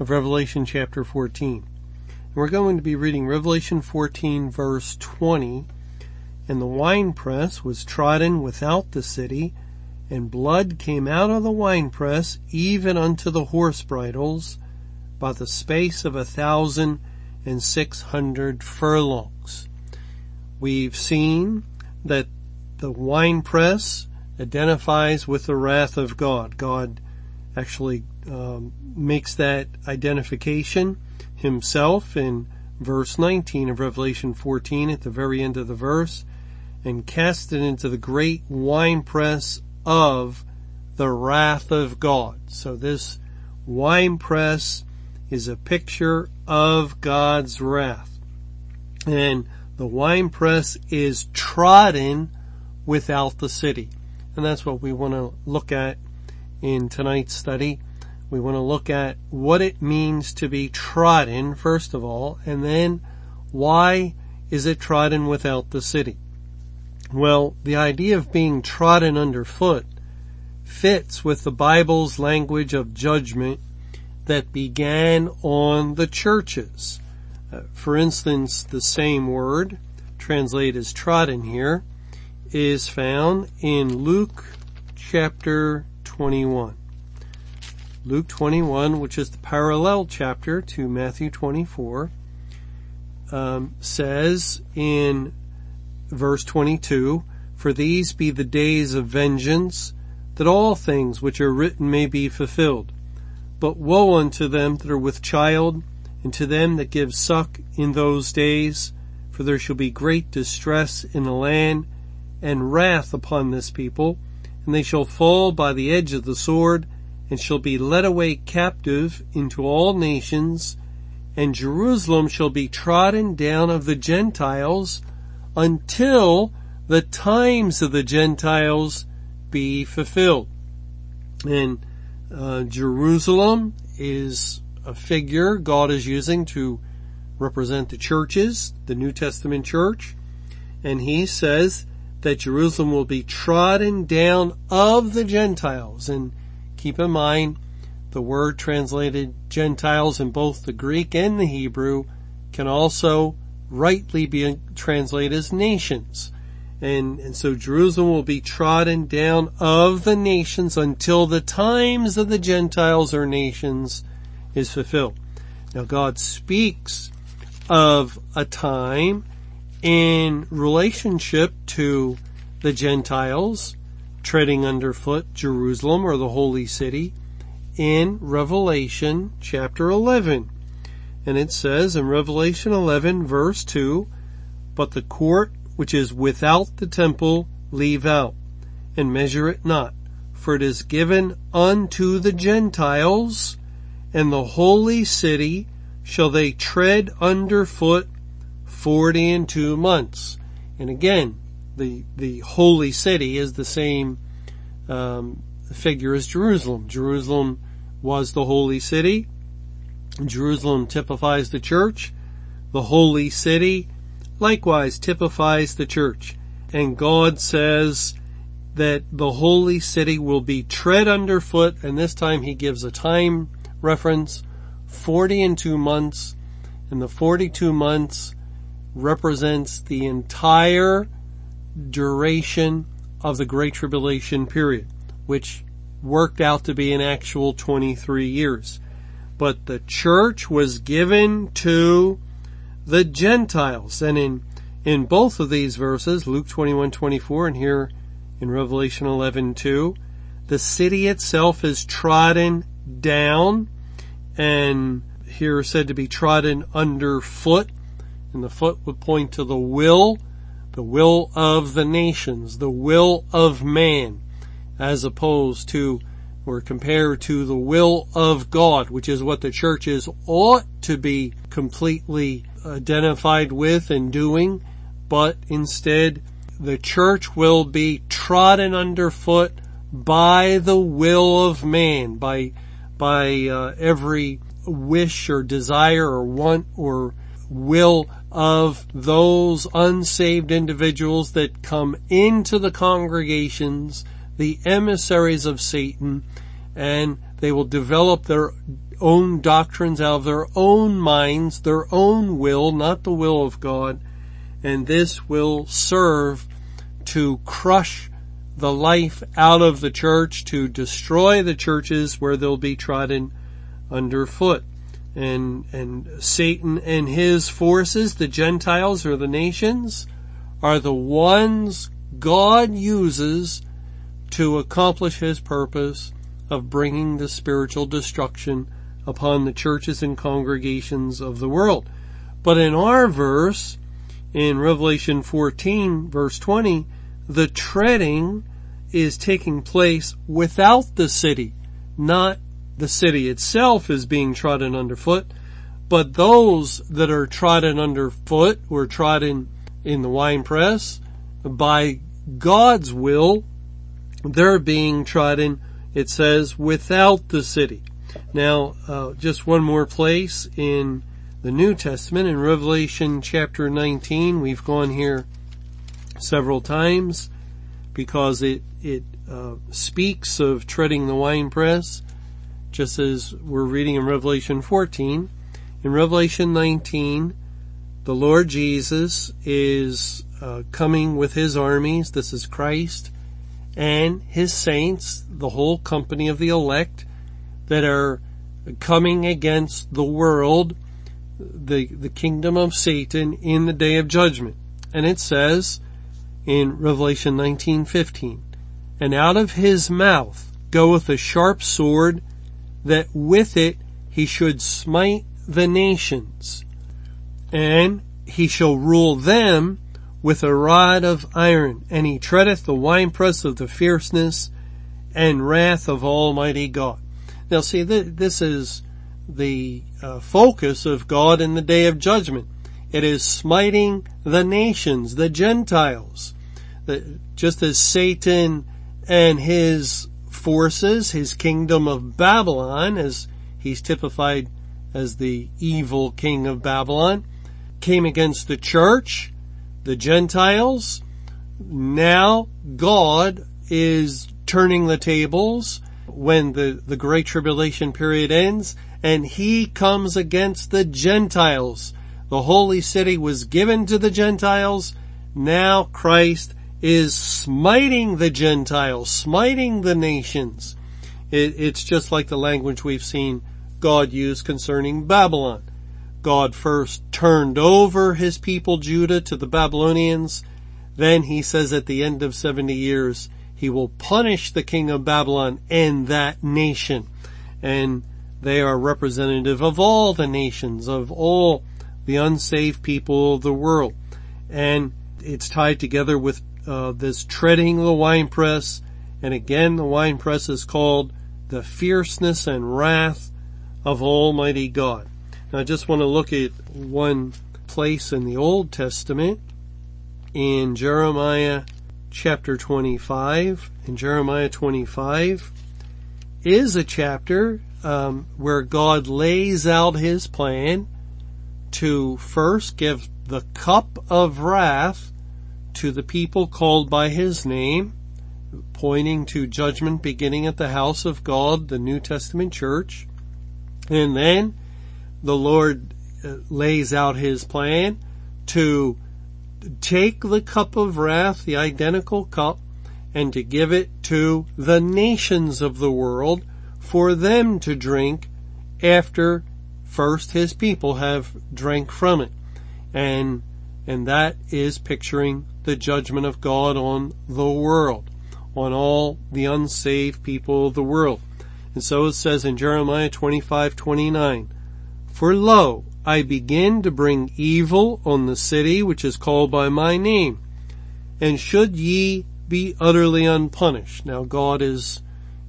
of Revelation chapter 14. we're going to be reading Revelation 14 verse 20. And the winepress was trodden without the city, and blood came out of the winepress even unto the horse bridles by the space of a thousand and six hundred furlongs. We've seen that the winepress identifies with the wrath of God. God actually um, makes that identification himself in verse 19 of Revelation 14 at the very end of the verse and cast it into the great winepress of the wrath of God. So this winepress is a picture of God's wrath. And the winepress is trodden without the city. And that's what we want to look at in tonight's study. We want to look at what it means to be trodden, first of all, and then why is it trodden without the city? Well, the idea of being trodden underfoot fits with the Bible's language of judgment that began on the churches. Uh, for instance, the same word, translated as trodden here, is found in Luke chapter 21. Luke 21, which is the parallel chapter to Matthew 24, um, says in verse 22, For these be the days of vengeance, that all things which are written may be fulfilled. But woe unto them that are with child, and to them that give suck in those days, for there shall be great distress in the land, and wrath upon this people, and they shall fall by the edge of the sword, and shall be led away captive into all nations, and Jerusalem shall be trodden down of the Gentiles until the times of the Gentiles be fulfilled. And uh, Jerusalem is a figure God is using to represent the churches, the New Testament church, and he says that Jerusalem will be trodden down of the Gentiles. And Keep in mind, the word translated Gentiles in both the Greek and the Hebrew can also rightly be translated as nations. And, and so Jerusalem will be trodden down of the nations until the times of the Gentiles or nations is fulfilled. Now God speaks of a time in relationship to the Gentiles treading underfoot Jerusalem or the holy city in Revelation chapter 11. And it says in Revelation 11 verse 2, but the court which is without the temple leave out and measure it not, for it is given unto the Gentiles and the holy city shall they tread underfoot forty and two months. And again, the the holy city is the same um, figure as Jerusalem. Jerusalem was the holy city. Jerusalem typifies the church. The holy city likewise typifies the church. And God says that the holy city will be tread underfoot, and this time he gives a time reference, 40 and two months, and the 42 months represents the entire duration of the Great Tribulation period, which worked out to be an actual 23 years. But the church was given to the Gentiles. And in, in both of these verses, Luke 21, 24 and here in Revelation 11, 2, the city itself is trodden down and here said to be trodden underfoot and the foot would point to the will the will of the nations, the will of man, as opposed to or compared to the will of God, which is what the churches ought to be completely identified with and doing, but instead the church will be trodden underfoot by the will of man, by, by uh, every wish or desire or want or will of those unsaved individuals that come into the congregations, the emissaries of Satan, and they will develop their own doctrines out of their own minds, their own will, not the will of God, and this will serve to crush the life out of the church, to destroy the churches where they'll be trodden underfoot. And, and Satan and his forces, the Gentiles or the nations, are the ones God uses to accomplish his purpose of bringing the spiritual destruction upon the churches and congregations of the world. But in our verse, in Revelation 14 verse 20, the treading is taking place without the city, not the city itself is being trodden underfoot, but those that are trodden underfoot were trodden in the winepress by God's will, they're being trodden, it says, without the city. Now, uh, just one more place in the New Testament in Revelation chapter 19. We've gone here several times because it, it uh, speaks of treading the winepress just as we're reading in Revelation 14. In Revelation 19, the Lord Jesus is uh, coming with his armies. This is Christ and his saints, the whole company of the elect that are coming against the world, the, the kingdom of Satan in the day of judgment. And it says in Revelation 19:15, and out of his mouth goeth a sharp sword that with it he should smite the nations, and he shall rule them with a rod of iron, and he treadeth the winepress of the fierceness and wrath of Almighty God. Now see, this is the uh, focus of God in the day of judgment. It is smiting the nations, the Gentiles. just as Satan and his forces, his kingdom of Babylon, as he's typified as the evil king of Babylon, came against the church, the Gentiles. Now God is turning the tables when the, the great tribulation period ends and he comes against the Gentiles. The holy city was given to the Gentiles. Now Christ is smiting the Gentiles, smiting the nations. It, it's just like the language we've seen God use concerning Babylon. God first turned over his people Judah to the Babylonians. Then he says at the end of 70 years, he will punish the king of Babylon and that nation. And they are representative of all the nations, of all the unsaved people of the world. And it's tied together with uh, this treading the winepress, and again the winepress is called the fierceness and wrath of Almighty God. Now I just want to look at one place in the Old Testament in Jeremiah chapter 25. In Jeremiah 25 is a chapter um, where God lays out his plan to first give the cup of wrath to the people called by his name, pointing to judgment beginning at the house of God, the New Testament church. And then the Lord uh, lays out his plan to take the cup of wrath, the identical cup, and to give it to the nations of the world for them to drink after first his people have drank from it. And, and that is picturing the judgment of God on the world, on all the unsaved people of the world. And so it says in Jeremiah 25, 29, For lo, I begin to bring evil on the city which is called by my name. And should ye be utterly unpunished. Now God is,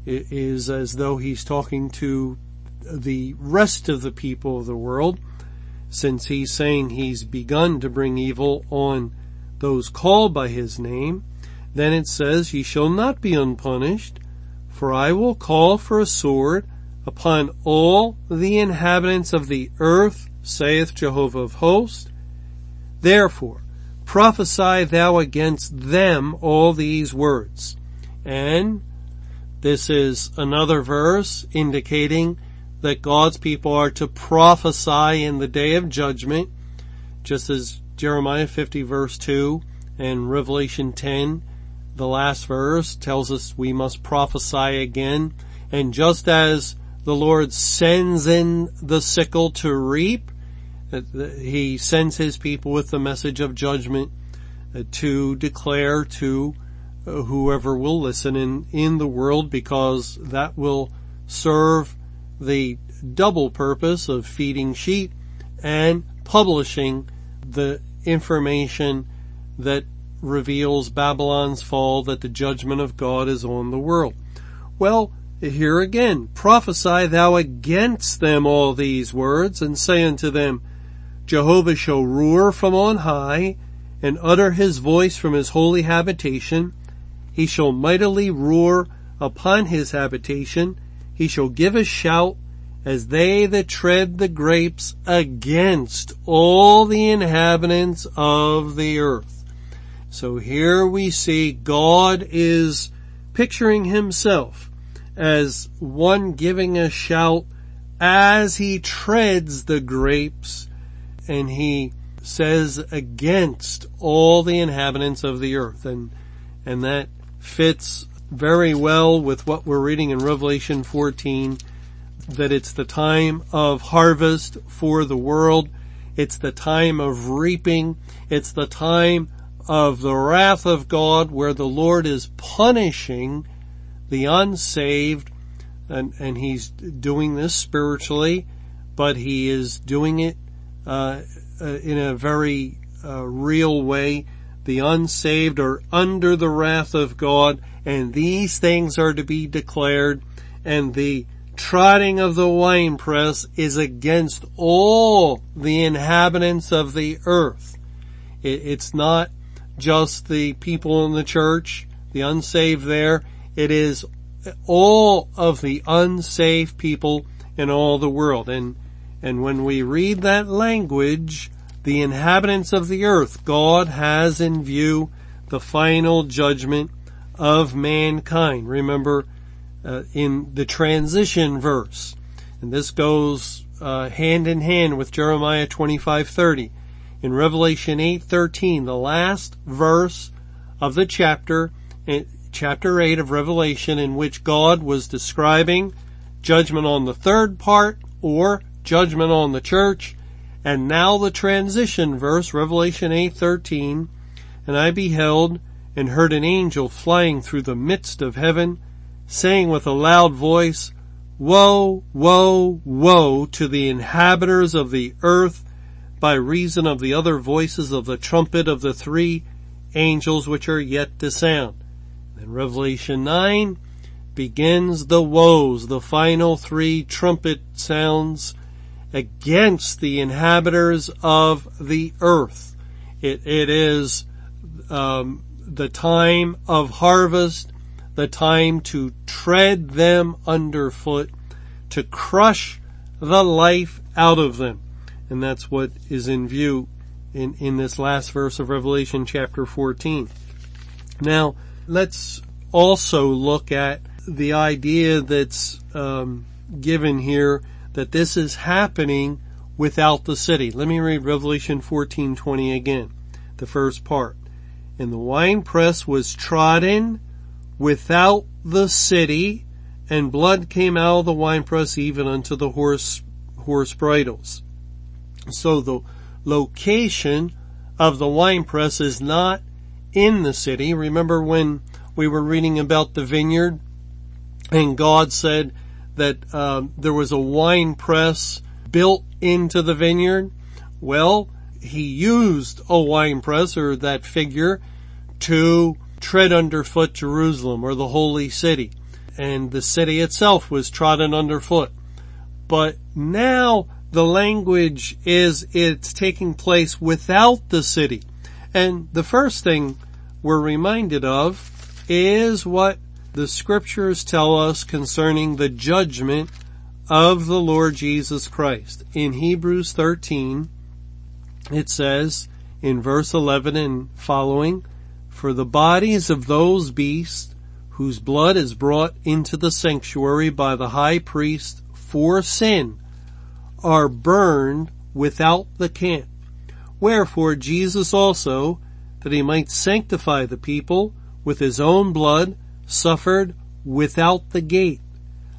is as though he's talking to the rest of the people of the world, since he's saying he's begun to bring evil on those called by his name. Then it says, ye shall not be unpunished, for I will call for a sword upon all the inhabitants of the earth, saith Jehovah of hosts. Therefore, prophesy thou against them all these words. And this is another verse indicating that God's people are to prophesy in the day of judgment, just as Jeremiah 50 verse 2 and Revelation 10, the last verse tells us we must prophesy again. And just as the Lord sends in the sickle to reap, he sends his people with the message of judgment uh, to declare to uh, whoever will listen in, in the world because that will serve the double purpose of feeding sheep and publishing the information that reveals Babylon's fall that the judgment of God is on the world. Well, here again, prophesy thou against them all these words and say unto them, Jehovah shall roar from on high and utter his voice from his holy habitation. He shall mightily roar upon his habitation. He shall give a shout as they that tread the grapes against all the inhabitants of the earth. So here we see God is picturing himself as one giving a shout as he treads the grapes and he says against all the inhabitants of the earth and and that fits very well with what we're reading in Revelation 14 that it's the time of harvest for the world. It's the time of reaping. It's the time of the wrath of God where the Lord is punishing the unsaved and, and he's doing this spiritually, but he is doing it uh, uh, in a very uh, real way. The unsaved are under the wrath of God, and these things are to be declared, and the trotting of the winepress is against all the inhabitants of the earth. It, it's not just the people in the church, the unsaved there. It is all of the unsaved people in all the world. And and when we read that language, the inhabitants of the earth, God has in view the final judgment of mankind. Remember, uh, in the transition verse, and this goes uh, hand in hand with Jeremiah 25:30. In Revelation 8:13, the last verse of the chapter, eh, chapter 8 of Revelation, in which God was describing judgment on the third part or judgment on the church, and now the transition verse, Revelation 8:13, and I beheld and heard an angel flying through the midst of heaven, saying with a loud voice, Woe, woe, woe to the inhabitants of the earth by reason of the other voices of the trumpet of the three angels which are yet to sound. Then Revelation 9 begins the woes, the final three trumpet sounds against the inhabitants of the earth. It, it is um, the time of harvest, the time to tread them underfoot, to crush the life out of them. And that's what is in view in, in this last verse of Revelation chapter 14. Now, let's also look at the idea that's um, given here that this is happening without the city. Let me read Revelation 14:20 again, the first part. And the winepress was trodden without the city, and blood came out of the winepress even unto the horse horse bridles. So the location of the winepress is not in the city. Remember when we were reading about the vineyard and God said, that um, there was a wine press built into the vineyard. Well, he used a wine press or that figure to tread underfoot Jerusalem or the holy city. and the city itself was trodden underfoot. But now the language is it's taking place without the city. And the first thing we're reminded of is what the scriptures tell us concerning the judgment of the Lord Jesus Christ. In Hebrews 13, it says in verse 11 and following, for the bodies of those beasts whose blood is brought into the sanctuary by the high priest for sin are burned without the camp. Wherefore Jesus also, that he might sanctify the people with his own blood, suffered without the gate.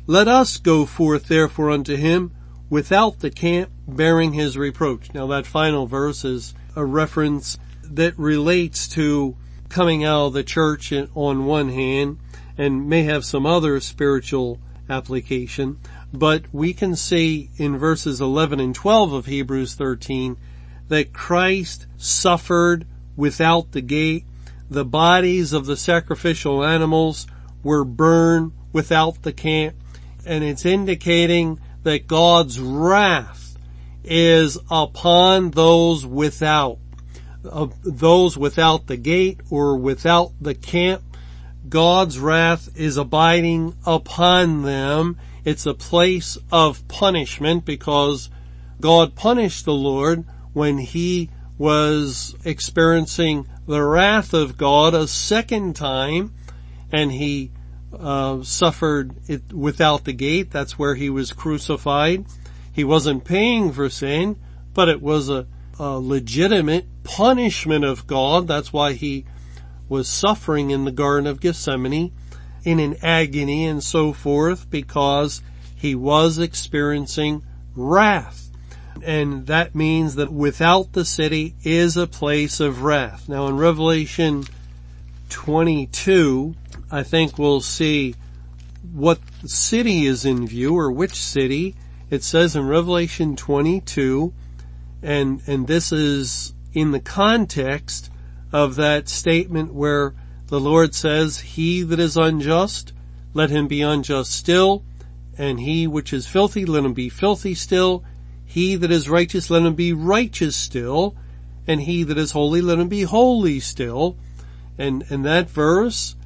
Let us go forth therefore unto him without the camp bearing his reproach. Now that final verse is a reference that relates to coming out of the church on one hand and may have some other spiritual application, but we can see in verses 11 and 12 of Hebrews 13 that Christ suffered without the gate. The bodies of the sacrificial animals were burned without the camp and it's indicating that God's wrath is upon those without, uh, those without the gate or without the camp. God's wrath is abiding upon them. It's a place of punishment because God punished the Lord when he was experiencing the wrath of God a second time and he uh, suffered it without the gate. That's where he was crucified. He wasn't paying for sin, but it was a, legitimate punishment of God. That's why he was suffering in the Garden of Gethsemane in an agony and so forth because he was experiencing wrath. And that means that without the city is a place of wrath. Now in Revelation 22, I think we'll see what city is in view or which city. It says in Revelation 22, and, and this is in the context of that statement where the Lord says, he that is unjust, let him be unjust still, and he which is filthy, let him be filthy still, he that is righteous, let him be righteous still, and he that is holy, let him be holy still. And, and that verse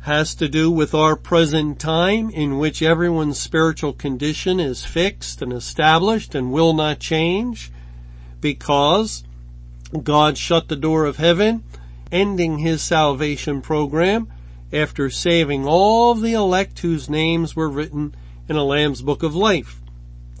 has to do with our present time in which everyone's spiritual condition is fixed and established and will not change because God shut the door of heaven, ending his salvation program after saving all the elect whose names were written in a Lamb's book of life.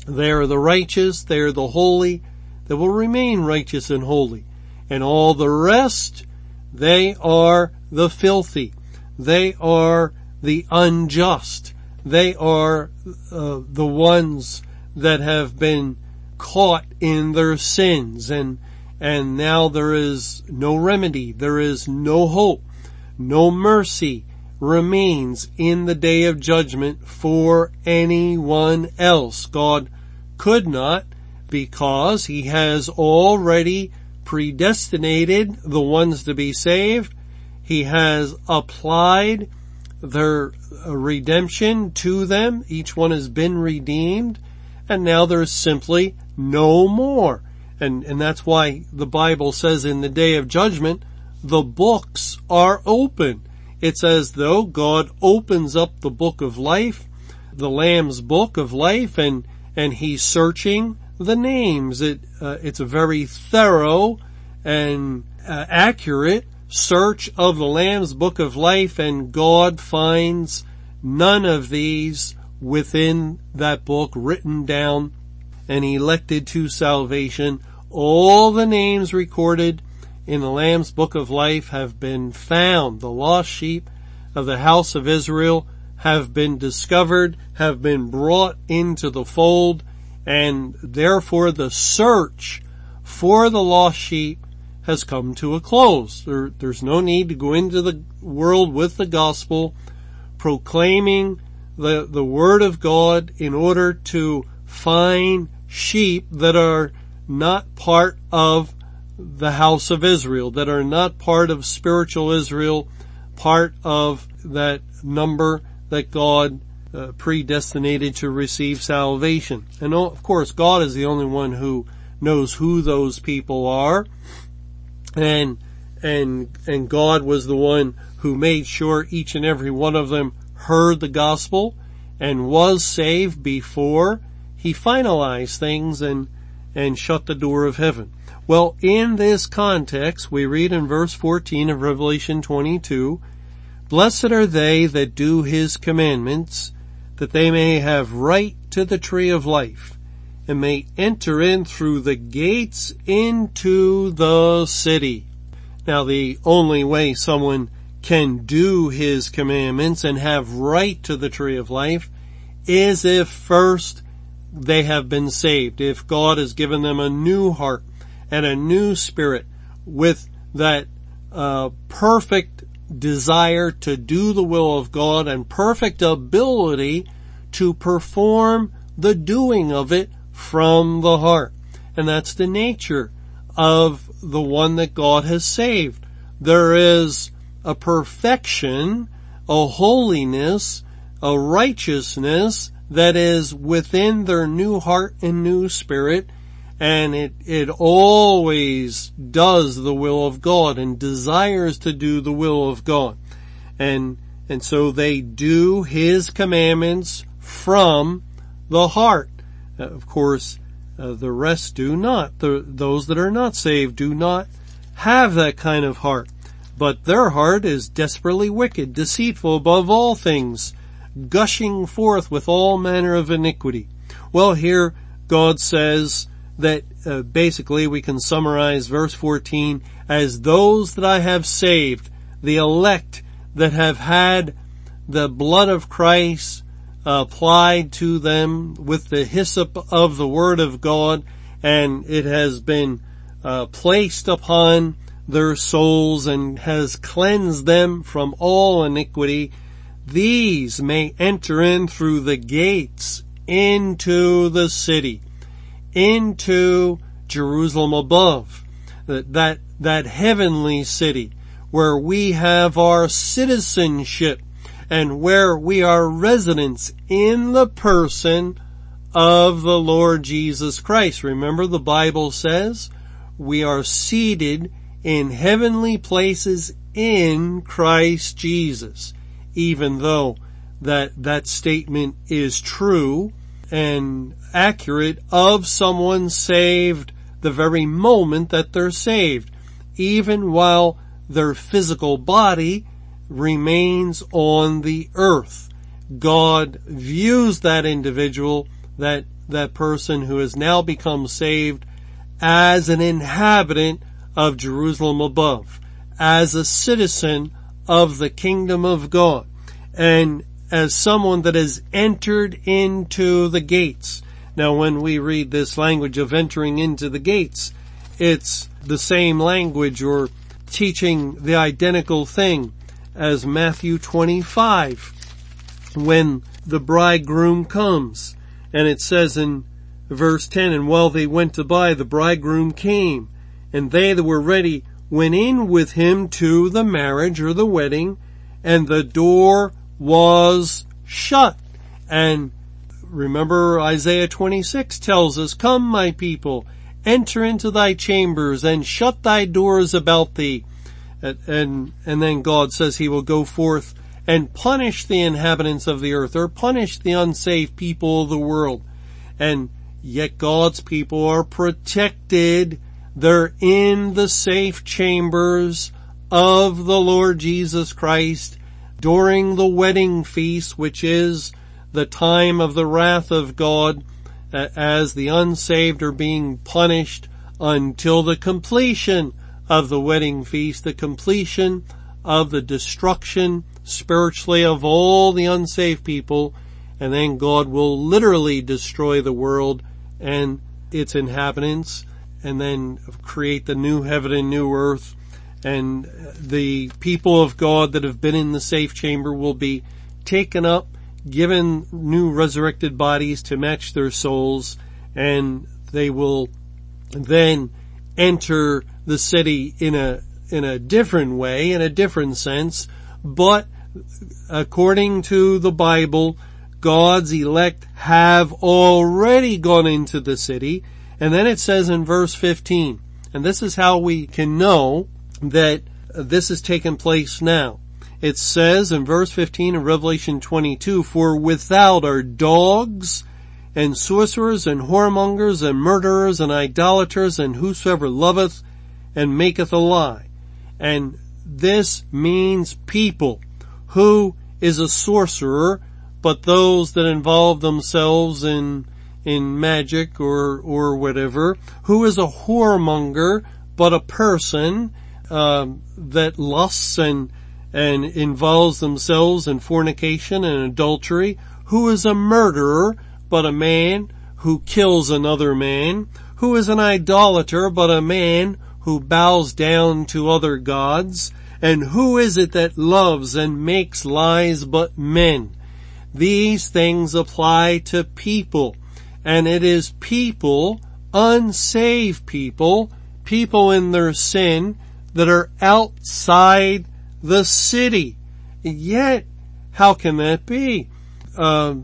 They are the righteous, they are the holy, that will remain righteous and holy. And all the rest, they are the filthy. They are the unjust. They are uh, the ones that have been caught in their sins and and now there is no remedy, there is no hope, no mercy remains in the day of judgment for anyone else. God could not because he has already predestinated the ones to be saved he has applied their redemption to them. Each one has been redeemed and now there's simply no more. And, and that's why the Bible says in the day of judgment, the books are open. It's as though God opens up the book of life, the Lamb's book of life, and, and He's searching the names. It, uh, it's a very thorough and uh, accurate search of the Lamb's book of life and God finds none of these within that book written down and elected to salvation. All the names recorded in the Lamb's book of life have been found. The lost sheep of the house of Israel have been discovered, have been brought into the fold, and therefore the search for the lost sheep has come to a close. There, there's no need to go into the world with the gospel, proclaiming the, the word of God in order to find sheep that are not part of the house of Israel, that are not part of spiritual Israel, part of that number that God uh, predestinated to receive salvation. And of course, God is the only one who knows who those people are. And, and, and God was the one who made sure each and every one of them heard the gospel and was saved before he finalized things and, and shut the door of heaven. Well, in this context, we read in verse 14 of Revelation 22, Blessed are they that do his commandments, that they may have right to the tree of life, and may enter in through the gates into the city. Now the only way someone can do his commandments and have right to the tree of life is if first they have been saved. If God has given them a new heart and a new spirit with that uh, perfect desire to do the will of God and perfect ability to perform the doing of it from the heart. And that's the nature of the one that God has saved. There is a perfection, a holiness, a righteousness that is within their new heart and new spirit and it, it always does the will of God and desires to do the will of God. And, and so they do His commandments from the heart. Uh, of course, uh, the rest do not. The, those that are not saved do not have that kind of heart. But their heart is desperately wicked, deceitful above all things, gushing forth with all manner of iniquity. Well, here God says, that uh, basically we can summarize verse 14 as those that I have saved, the elect that have had the blood of Christ applied to them with the hyssop of the word of God and it has been uh, placed upon their souls and has cleansed them from all iniquity. These may enter in through the gates into the city into Jerusalem above. That, that, that heavenly city where we have our citizenship and where we are residents in the person of the Lord Jesus Christ. Remember the Bible says we are seated in heavenly places in Christ Jesus. Even though that, that statement is true and accurate of someone saved the very moment that they're saved, even while their physical body remains on the earth. God views that individual, that, that person who has now become saved as an inhabitant of Jerusalem above, as a citizen of the kingdom of God, and as someone that has entered into the gates. Now when we read this language of entering into the gates, it's the same language or teaching the identical thing as Matthew 25 when the bridegroom comes. And it says in verse 10, and while they went to buy, the bridegroom came and they that were ready went in with him to the marriage or the wedding and the door was shut. And Remember Isaiah 26 tells us, Come my people, enter into thy chambers and shut thy doors about thee. And, and, and then God says he will go forth and punish the inhabitants of the earth or punish the unsaved people of the world. And yet God's people are protected. They're in the safe chambers of the Lord Jesus Christ during the wedding feast, which is the time of the wrath of God as the unsaved are being punished until the completion of the wedding feast, the completion of the destruction spiritually of all the unsaved people, and then God will literally destroy the world and its inhabitants, and then create the new heaven and new earth, and the people of God that have been in the safe chamber will be taken up given new resurrected bodies to match their souls and they will then enter the city in a, in a different way, in a different sense, but according to the Bible, God's elect have already gone into the city. And then it says in verse 15, and this is how we can know that this has taken place now. It says in verse 15 of Revelation 22, for without are dogs and sorcerers and whoremongers and murderers and idolaters and whosoever loveth and maketh a lie. And this means people. Who is a sorcerer but those that involve themselves in in magic or or whatever? Who is a whoremonger but a person um, that lusts and and involves themselves in fornication and adultery? Who is a murderer but a man who kills another man? Who is an idolater but a man who bows down to other gods? And who is it that loves and makes lies but men? These things apply to people. And it is people, unsaved people, people in their sin that are outside the city. Yet, how can that be? Uh,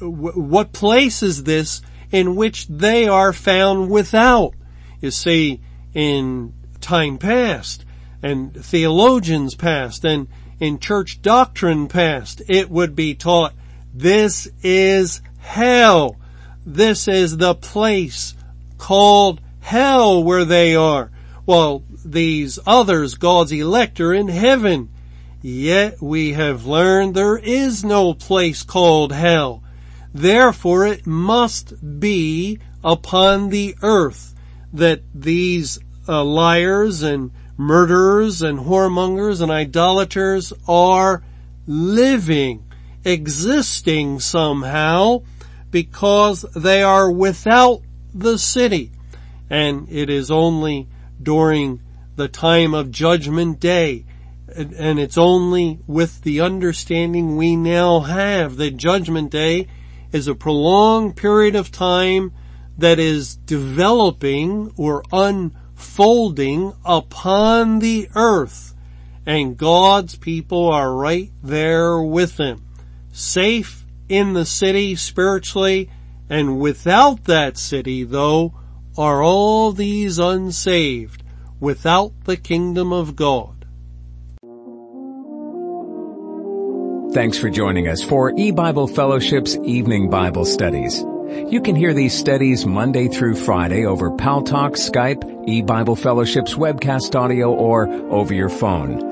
w- what place is this in which they are found without? You see, in time past, and theologians past and in church doctrine past, it would be taught, this is hell. This is the place called hell where they are. Well, these others, God's elect, are in heaven. Yet we have learned there is no place called hell. Therefore it must be upon the earth that these uh, liars and murderers and whoremongers and idolaters are living, existing somehow because they are without the city. And it is only during the time of judgment day. And it's only with the understanding we now have that judgment day is a prolonged period of time that is developing or unfolding upon the earth. And God's people are right there with him, safe in the city spiritually and without that city though are all these unsaved without the kingdom of God. Thanks for joining us for E-Bible Fellowship's Evening Bible Studies. You can hear these studies Monday through Friday over Paltalk, Skype, eBible Fellowship's webcast audio, or over your phone.